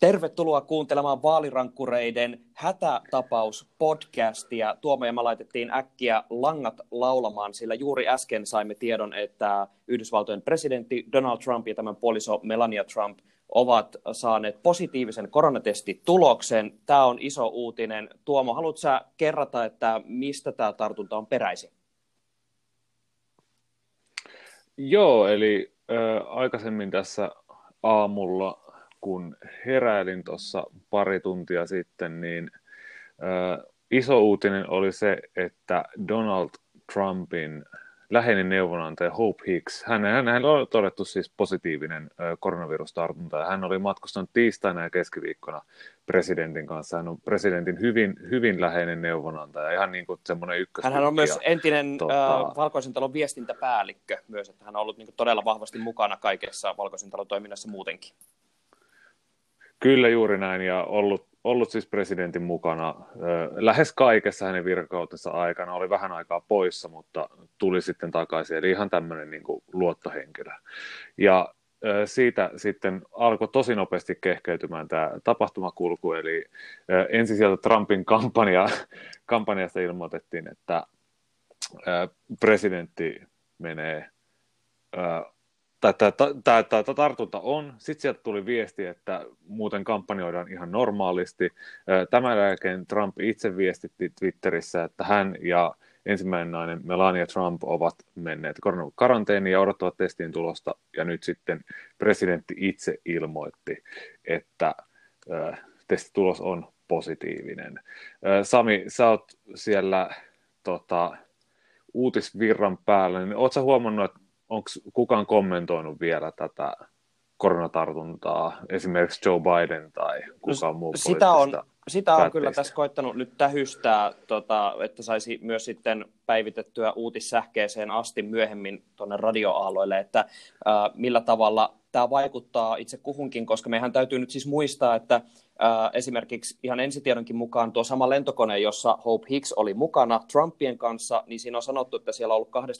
Tervetuloa kuuntelemaan vaalirankkureiden hätätapaus-podcastia. Tuomo ja mä laitettiin äkkiä langat laulamaan, sillä juuri äsken saimme tiedon, että Yhdysvaltojen presidentti Donald Trump ja tämän puoliso Melania Trump ovat saaneet positiivisen koronatestituloksen. Tämä on iso uutinen. Tuomo, haluatko sä kerrata, että mistä tämä tartunta on peräisin? Joo, eli äh, aikaisemmin tässä aamulla kun heräilin tuossa pari tuntia sitten, niin äh, iso uutinen oli se, että Donald Trumpin läheinen neuvonantaja Hope Hicks, hän, hän, hän oli todettu siis positiivinen äh, koronavirustartunta, ja hän oli matkustanut tiistaina ja keskiviikkona presidentin kanssa. Hän on presidentin hyvin, hyvin läheinen neuvonantaja, ihan niin kuin semmoinen ykkös. Hän on myös entinen tota... äh, Valkoisen talon viestintäpäällikkö myös, että hän on ollut niin kuin todella vahvasti mukana kaikessa Valkoisen talon toiminnassa muutenkin. Kyllä juuri näin, ja ollut, ollut siis presidentin mukana lähes kaikessa hänen virkautensa aikana. Oli vähän aikaa poissa, mutta tuli sitten takaisin, eli ihan tämmöinen niin kuin luottohenkilö. Ja siitä sitten alkoi tosi nopeasti kehkeytymään tämä tapahtumakulku, eli ensin sieltä Trumpin kampanja, kampanjasta ilmoitettiin, että presidentti menee tämä tartunta on. Sitten sieltä tuli viesti, että muuten kampanjoidaan ihan normaalisti. Tämän jälkeen Trump itse viestitti Twitterissä, että hän ja ensimmäinen nainen Melania Trump ovat menneet karanteeniin ja odottavat testin tulosta. Ja nyt sitten presidentti itse ilmoitti, että testitulos on positiivinen. Sami, sä oot siellä tota, uutisvirran päällä, niin ootko huomannut, että onko kukaan kommentoinut vielä tätä koronatartuntaa, esimerkiksi Joe Biden tai kukaan no, muu sitä on, sitä on kyllä tässä koittanut nyt tähystää, tota, että saisi myös sitten päivitettyä uutissähkeeseen asti myöhemmin tuonne radioaalloille, että äh, millä tavalla tämä vaikuttaa itse kuhunkin, koska mehän täytyy nyt siis muistaa, että esimerkiksi ihan ensitiedonkin mukaan tuo sama lentokone, jossa Hope Hicks oli mukana Trumpien kanssa, niin siinä on sanottu, että siellä on ollut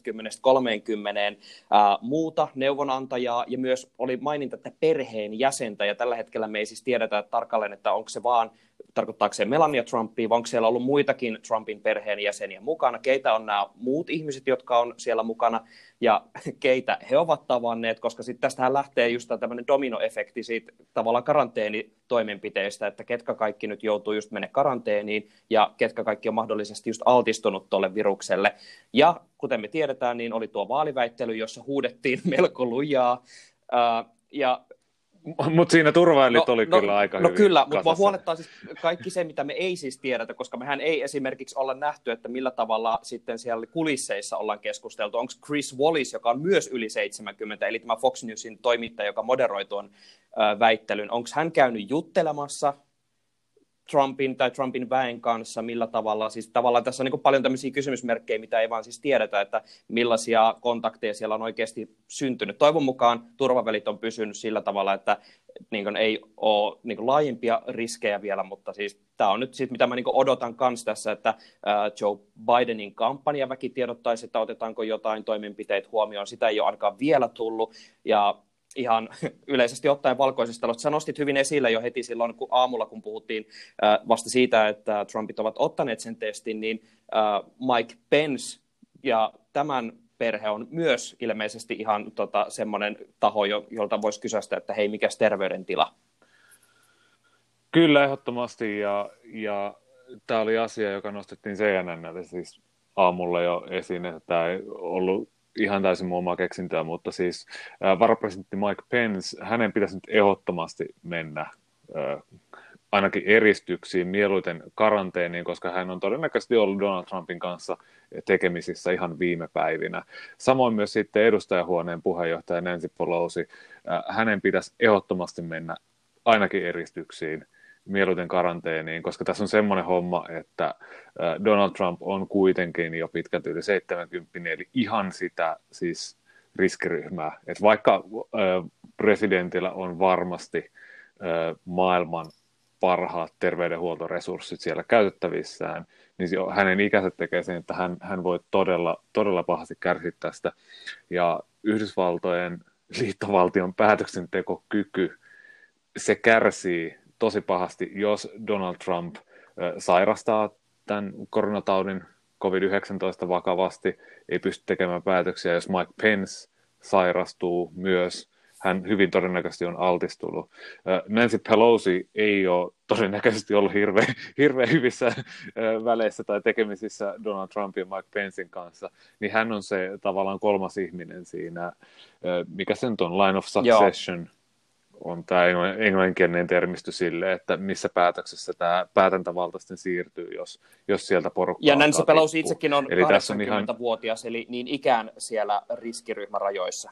20-30 äh, muuta neuvonantajaa ja myös oli maininta, että perheen jäsentä. Ja tällä hetkellä me ei siis tiedetä että tarkalleen, että onko se vaan tarkoittaako se Melania Trumpia, vai onko siellä ollut muitakin Trumpin perheenjäseniä mukana, keitä on nämä muut ihmiset, jotka on siellä mukana, ja keitä he ovat tavanneet, koska sitten tästähän lähtee just tämmöinen dominoefekti siitä tavallaan karanteenitoimenpiteistä, että ketkä kaikki nyt joutuu just mennä karanteeniin, ja ketkä kaikki on mahdollisesti just altistunut tuolle virukselle. Ja kuten me tiedetään, niin oli tuo vaaliväittely, jossa huudettiin melko lujaa, ja mutta siinä turvailit no, oli no, kyllä aika no hyvin kyllä, mutta huolettaa siis kaikki se, mitä me ei siis tiedetä, koska mehän ei esimerkiksi olla nähty, että millä tavalla sitten siellä kulisseissa ollaan keskusteltu. Onko Chris Wallis, joka on myös yli 70, eli tämä Fox Newsin toimittaja, joka moderoi tuon väittelyn, onko hän käynyt juttelemassa Trumpin tai Trumpin väen kanssa, millä tavalla, siis tavallaan tässä on niin paljon tämmöisiä kysymysmerkkejä, mitä ei vaan siis tiedetä, että millaisia kontakteja siellä on oikeasti syntynyt. Toivon mukaan turvavälit on pysynyt sillä tavalla, että niin ei ole niin laajempia riskejä vielä, mutta siis tämä on nyt siis, mitä mä niin odotan kanssa tässä, että Joe Bidenin kampanjaväki tiedottaisi, että otetaanko jotain toimenpiteitä huomioon. Sitä ei ole ainakaan vielä tullut, ja ihan yleisesti ottaen valkoisesta talosta. Sä nostit hyvin esille jo heti silloin kun aamulla, kun puhuttiin vasta siitä, että Trumpit ovat ottaneet sen testin, niin Mike Pence ja tämän perhe on myös ilmeisesti ihan tota, semmoinen taho, jolta voisi kysyä sitä, että hei, mikä terveydentila? Kyllä, ehdottomasti. Ja, ja tämä oli asia, joka nostettiin CNN siis aamulla jo esiin, että tämä ei ollut ihan täysin mun omaa keksintöä, mutta siis äh, varapresidentti Mike Pence, hänen pitäisi nyt ehdottomasti mennä äh, ainakin eristyksiin, mieluiten karanteeniin, koska hän on todennäköisesti ollut Donald Trumpin kanssa tekemisissä ihan viime päivinä. Samoin myös sitten edustajahuoneen puheenjohtaja Nancy Pelosi, hänen pitäisi ehdottomasti mennä ainakin eristyksiin – mieluiten karanteeniin, koska tässä on semmoinen homma, että Donald Trump on kuitenkin jo pitkälti yli 70, eli ihan sitä siis riskiryhmää. Että vaikka presidentillä on varmasti maailman parhaat terveydenhuoltoresurssit siellä käytettävissään, niin hänen ikäiset tekee sen, että hän, hän voi todella, todella pahasti kärsiä tästä. Ja Yhdysvaltojen liittovaltion päätöksentekokyky, se kärsii tosi pahasti, jos Donald Trump sairastaa tämän koronataudin COVID-19 vakavasti, ei pysty tekemään päätöksiä, jos Mike Pence sairastuu myös, hän hyvin todennäköisesti on altistunut. Nancy Pelosi ei ole todennäköisesti ollut hirveän, hirveän hyvissä väleissä tai tekemisissä Donald Trumpin ja Mike Pencein kanssa, niin hän on se tavallaan kolmas ihminen siinä, mikä sen on, line of succession, Joo on tämä englanninkielinen termistö sille, että missä päätöksessä tämä päätäntävalta sitten siirtyy, jos, jos sieltä porukkaa Ja Nancy Pelosi itsekin on eli 80-vuotias, ihan... eli niin ikään siellä riskiryhmärajoissa.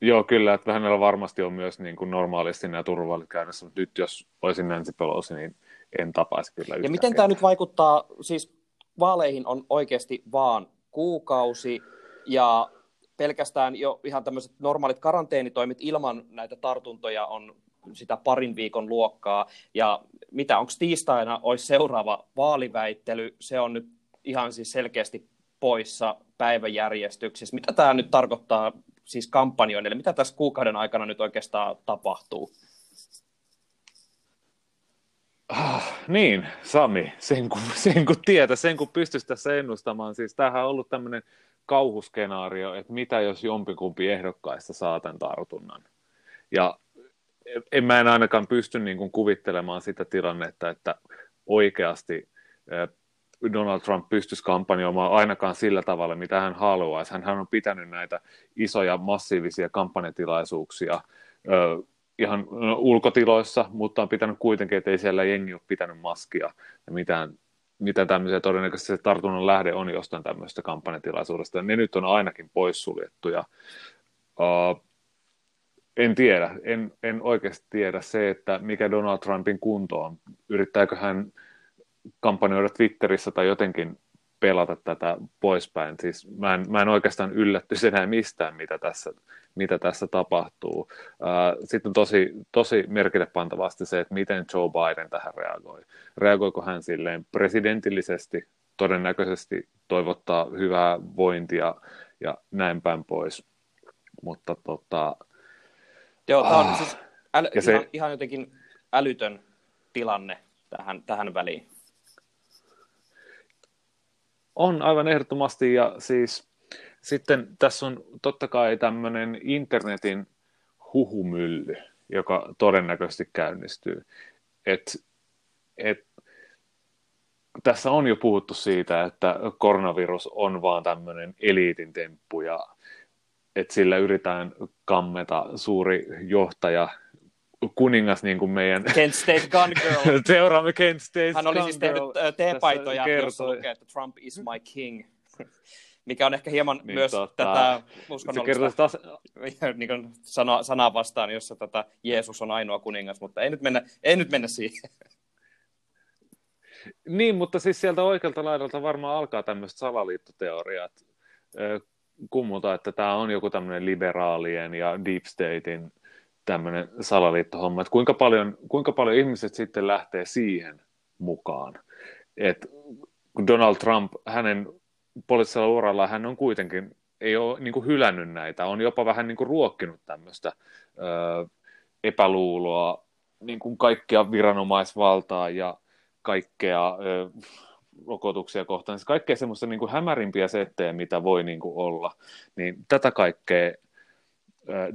Joo, kyllä, että hänellä varmasti on myös niin kuin normaalisti nämä turvallit käynnissä, mutta nyt jos olisin Nancy Pelosi, niin en tapaisi kyllä Ja miten tämä nyt vaikuttaa, siis vaaleihin on oikeasti vaan kuukausi, ja pelkästään jo ihan tämmöiset normaalit karanteenitoimet ilman näitä tartuntoja on sitä parin viikon luokkaa. Ja mitä, onko tiistaina olisi seuraava vaaliväittely, se on nyt ihan siis selkeästi poissa päiväjärjestyksessä. Mitä tämä nyt tarkoittaa siis kampanjoille? Mitä tässä kuukauden aikana nyt oikeastaan tapahtuu? Ah, niin, Sami, sen kun, sen kun tietä, sen kun pystyisi tässä ennustamaan. Siis tämähän on ollut tämmöinen kauhuskenaario, että mitä jos jompikumpi ehdokkaista saa tämän tartunnan. Ja en mä en ainakaan pysty niin kuin kuvittelemaan sitä tilannetta, että oikeasti Donald Trump pystyisi kampanjoimaan ainakaan sillä tavalla, mitä hän haluaisi. Hän on pitänyt näitä isoja, massiivisia kampanjatilaisuuksia ihan no, ulkotiloissa, mutta on pitänyt kuitenkin, että ei siellä jengi ole pitänyt maskia ja mitään mitä tämmöisiä todennäköisesti se tartunnan lähde on jostain tämmöisestä kampanjatilaisuudesta. Ne nyt on ainakin poissuljettu ja uh, en tiedä, en, en oikeasti tiedä se, että mikä Donald Trumpin kunto on. Yrittääkö hän kampanjoida Twitterissä tai jotenkin pelata tätä poispäin. Siis mä, en, mä en oikeastaan yllätty enää mistään, mitä tässä, mitä tässä tapahtuu. Sitten on tosi, tosi merkille pantavasti se, että miten Joe Biden tähän reagoi. Reagoiko hän silleen presidentillisesti, todennäköisesti toivottaa hyvää vointia ja näin päin pois. Mutta tota... Joo, tämä on ah, siis äly, ihan, se... ihan jotenkin älytön tilanne tähän, tähän väliin. On aivan ehdottomasti ja siis sitten tässä on totta kai tämmöinen internetin huhumylly, joka todennäköisesti käynnistyy. Et, et, tässä on jo puhuttu siitä, että koronavirus on vaan tämmöinen eliitin temppu ja että sillä yritetään kammeta suuri johtaja kuningas niin kuin meidän... Kent State Gun Girl. Seuraamme Kent State Hän oli siis tehnyt teepaitoja, jossa lukee, että Trump is my king. Mikä on ehkä hieman niin, myös tota, tätä uskonnollista taas... niin kuin sana, sanaa vastaan, jossa tätä Jeesus on ainoa kuningas, mutta ei nyt mennä, ei nyt mennä siihen. Niin, mutta siis sieltä oikealta laidalta varmaan alkaa tämmöiset salaliittoteoriat kummuta, että tämä on joku tämmöinen liberaalien ja deep statein tämmöinen salaliittohomma, että kuinka paljon, kuinka paljon ihmiset sitten lähtee siihen mukaan. Että Donald Trump, hänen poliittisella uralla hän on kuitenkin, ei ole niin kuin hylännyt näitä, on jopa vähän niin kuin ruokkinut tämmöistä ö, epäluuloa, niin kuin kaikkea viranomaisvaltaa ja kaikkea ö, rokotuksia kohtaan, siis kaikkea semmoista niin kuin hämärimpiä settejä, mitä voi niin kuin olla, niin tätä kaikkea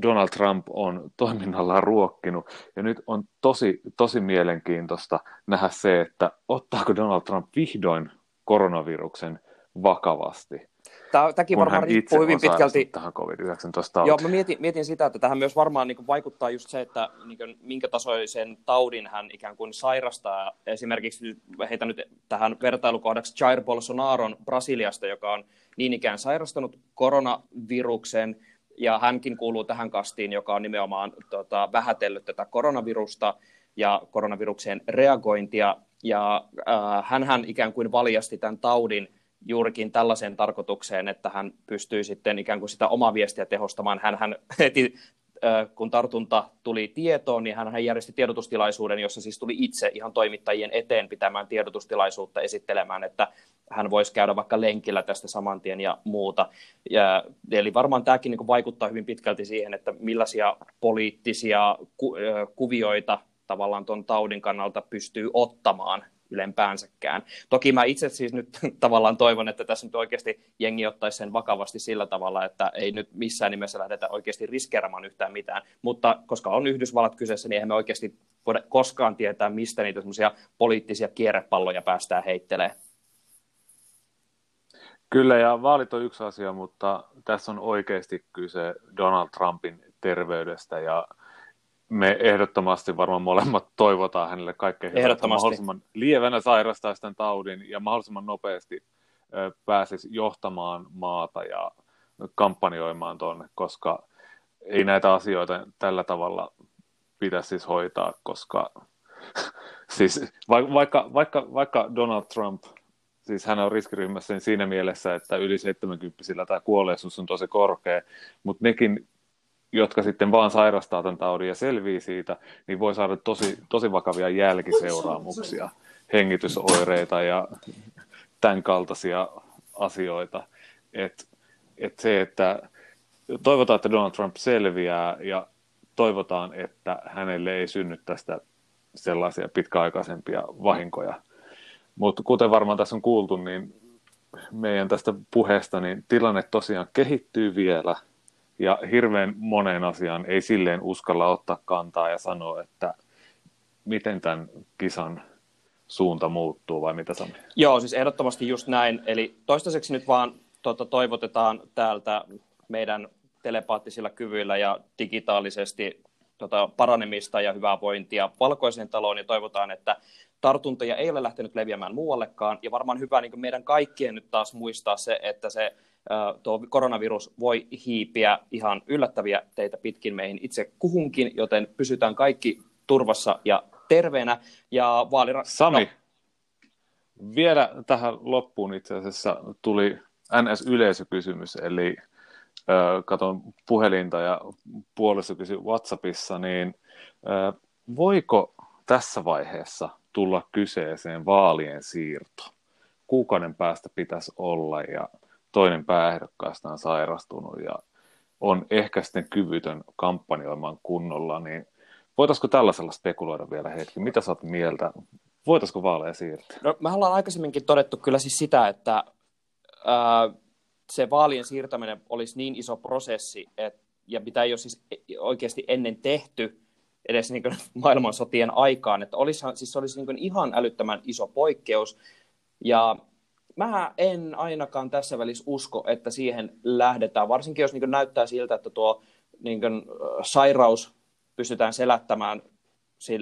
Donald Trump on toiminnallaan ruokkinut. Ja nyt on tosi, tosi mielenkiintoista nähdä se, että ottaako Donald Trump vihdoin koronaviruksen vakavasti. Tämäkin varmaan riippuu hyvin pitkälti. tähän COVID-19 Joo, mä mietin, mietin sitä, että tähän myös varmaan niin vaikuttaa just se, että niin kuin, minkä tasoisen taudin hän ikään kuin sairastaa. Esimerkiksi heitä nyt tähän vertailukohdaksi Jair Bolsonaron Brasiliasta, joka on niin ikään sairastanut koronaviruksen – ja hänkin kuuluu tähän kastiin, joka on nimenomaan tota, vähätellyt tätä koronavirusta ja koronavirukseen reagointia, ja äh, hän ikään kuin valjasti tämän taudin juurikin tällaiseen tarkoitukseen, että hän pystyy sitten ikään kuin sitä omaa viestiä tehostamaan. Hän, hän heti kun tartunta tuli tietoon, niin hän järjesti tiedotustilaisuuden, jossa siis tuli itse ihan toimittajien eteen pitämään tiedotustilaisuutta esittelemään, että hän voisi käydä vaikka lenkillä tästä saman tien ja muuta. Ja, eli varmaan tämäkin niin vaikuttaa hyvin pitkälti siihen, että millaisia poliittisia ku, kuvioita tavallaan tuon taudin kannalta pystyy ottamaan ylempäänsäkään. Toki mä itse siis nyt tavallaan toivon, että tässä nyt oikeasti jengi ottaisi sen vakavasti sillä tavalla, että ei nyt missään nimessä lähdetä oikeasti riskeeramaan yhtään mitään, mutta koska on Yhdysvallat kyseessä, niin eihän me oikeasti voida koskaan tietää, mistä niitä poliittisia kierrepalloja päästään heittelemään. Kyllä, ja vaalit on yksi asia, mutta tässä on oikeasti kyse Donald Trumpin terveydestä, ja me ehdottomasti varmaan molemmat toivotaan hänelle kaikkein hyvää, mahdollisimman lievänä sairastaa tämän taudin ja mahdollisimman nopeasti pääsisi johtamaan maata ja kampanjoimaan tuonne, koska ei näitä asioita tällä tavalla pitäisi siis hoitaa, koska siis vaikka, vaikka, vaikka Donald Trump, siis hän on riskiryhmässä niin siinä mielessä, että yli 70 tämä kuolleisuus on tosi korkea, mutta nekin jotka sitten vaan sairastaa tämän taudin ja selvii siitä, niin voi saada tosi, tosi vakavia jälkiseuraamuksia, hengitysoireita ja tämän kaltaisia asioita. Et, et se, että toivotaan, että Donald Trump selviää ja toivotaan, että hänelle ei synny tästä sellaisia pitkäaikaisempia vahinkoja. Mutta kuten varmaan tässä on kuultu, niin meidän tästä puheesta, niin tilanne tosiaan kehittyy vielä – ja hirveän moneen asiaan ei silleen uskalla ottaa kantaa ja sanoa, että miten tämän kisan suunta muuttuu vai mitä Sami? Joo, siis ehdottomasti just näin. Eli toistaiseksi nyt vaan tuota, toivotetaan täältä meidän telepaattisilla kyvyillä ja digitaalisesti tota, paranemista ja hyvää vointia valkoiseen taloon ja toivotaan, että tartuntoja ei ole lähtenyt leviämään muuallekaan. Ja varmaan hyvä niin meidän kaikkien nyt taas muistaa se, että se tuo koronavirus voi hiipiä ihan yllättäviä teitä pitkin meihin itse kuhunkin, joten pysytään kaikki turvassa ja terveenä. Ja vaalira... Sami, no. vielä tähän loppuun itse asiassa tuli NS-yleisökysymys, eli katon puhelinta ja puolesta kysy WhatsAppissa, niin voiko tässä vaiheessa tulla kyseeseen vaalien siirto? Kuukauden päästä pitäisi olla ja toinen pääehdokkaasta on sairastunut ja on ehkä sitten kyvytön kampanjoimaan kunnolla, niin voitaisiko tällaisella spekuloida vielä hetki? Mitä sä oot mieltä? Voitaisiko vaaleja siirtää? No, me ollaan aikaisemminkin todettu kyllä siis sitä, että ää, se vaalien siirtäminen olisi niin iso prosessi, et, ja mitä ei ole siis oikeasti ennen tehty, edes niin kuin maailmansotien aikaan, että olisihan, siis se olisi niin kuin ihan älyttömän iso poikkeus, ja mä en ainakaan tässä välissä usko, että siihen lähdetään, varsinkin jos niin näyttää siltä, että tuo niin kuin, sairaus pystytään selättämään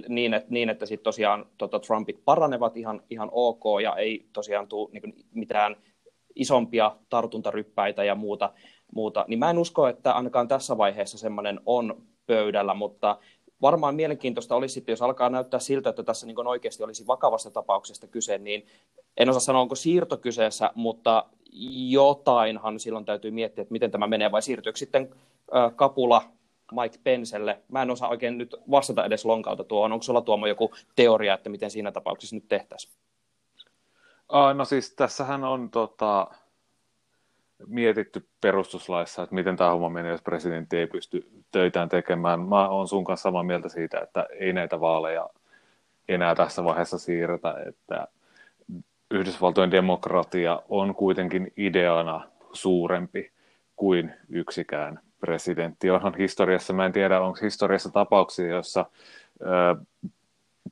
niin, että, niin, että sitten tosiaan tota, Trumpit paranevat ihan, ihan ok ja ei tosiaan tule niin mitään isompia tartuntaryppäitä ja muuta, muuta, niin mä en usko, että ainakaan tässä vaiheessa semmoinen on pöydällä, mutta varmaan mielenkiintoista olisi sitten, jos alkaa näyttää siltä, että tässä niin oikeasti olisi vakavasta tapauksesta kyse, niin en osaa sanoa, onko siirto kyseessä, mutta jotainhan silloin täytyy miettiä, että miten tämä menee, vai siirtyykö sitten kapula Mike Penselle. Mä en osaa oikein nyt vastata edes lonkauta tuohon. Onko sulla Tuomo joku teoria, että miten siinä tapauksessa nyt tehtäisiin? no siis tässähän on tota, mietitty perustuslaissa, että miten tämä homma menee, jos presidentti ei pysty töitään tekemään. Mä oon sun kanssa samaa mieltä siitä, että ei näitä vaaleja enää tässä vaiheessa siirretä, että Yhdysvaltojen demokratia on kuitenkin ideana suurempi kuin yksikään presidentti. Onhan historiassa, mä en tiedä, onko historiassa tapauksia, jossa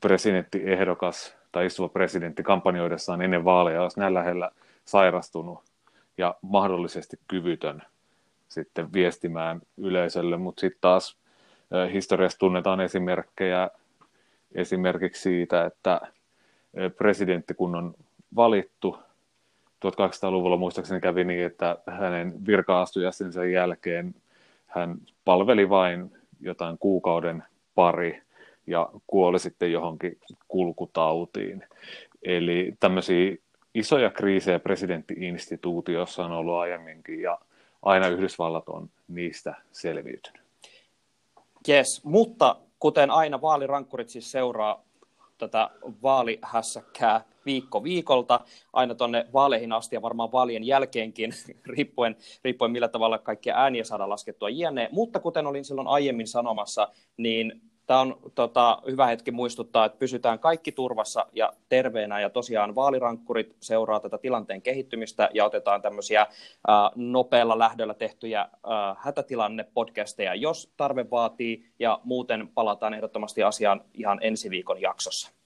presidenttiehdokas tai istuva presidentti kampanjoidessaan ennen vaaleja olisi näin lähellä sairastunut ja mahdollisesti kyvytön sitten viestimään yleisölle, mutta sitten taas historiassa tunnetaan esimerkkejä esimerkiksi siitä, että presidentti kun on valittu 1800-luvulla muistaakseni kävi niin, että hänen virka-astujastensa jälkeen hän palveli vain jotain kuukauden pari ja kuoli sitten johonkin kulkutautiin. Eli tämmöisiä isoja kriisejä presidenttiinstituutiossa on ollut aiemminkin ja aina Yhdysvallat on niistä selviytynyt. Yes, mutta kuten aina vaalirankkurit siis seuraa tätä vaalihässäkkää viikko viikolta aina tuonne vaaleihin asti ja varmaan vaalien jälkeenkin, riippuen, riippuen millä tavalla kaikkia ääniä saadaan laskettua jne. Mutta kuten olin silloin aiemmin sanomassa, niin Tämä on tota, hyvä hetki muistuttaa, että pysytään kaikki turvassa ja terveenä ja tosiaan vaalirankkurit seuraa tätä tilanteen kehittymistä ja otetaan tämmöisiä äh, nopealla lähdöllä tehtyjä äh, hätätilanne-podcasteja, jos tarve vaatii ja muuten palataan ehdottomasti asiaan ihan ensi viikon jaksossa.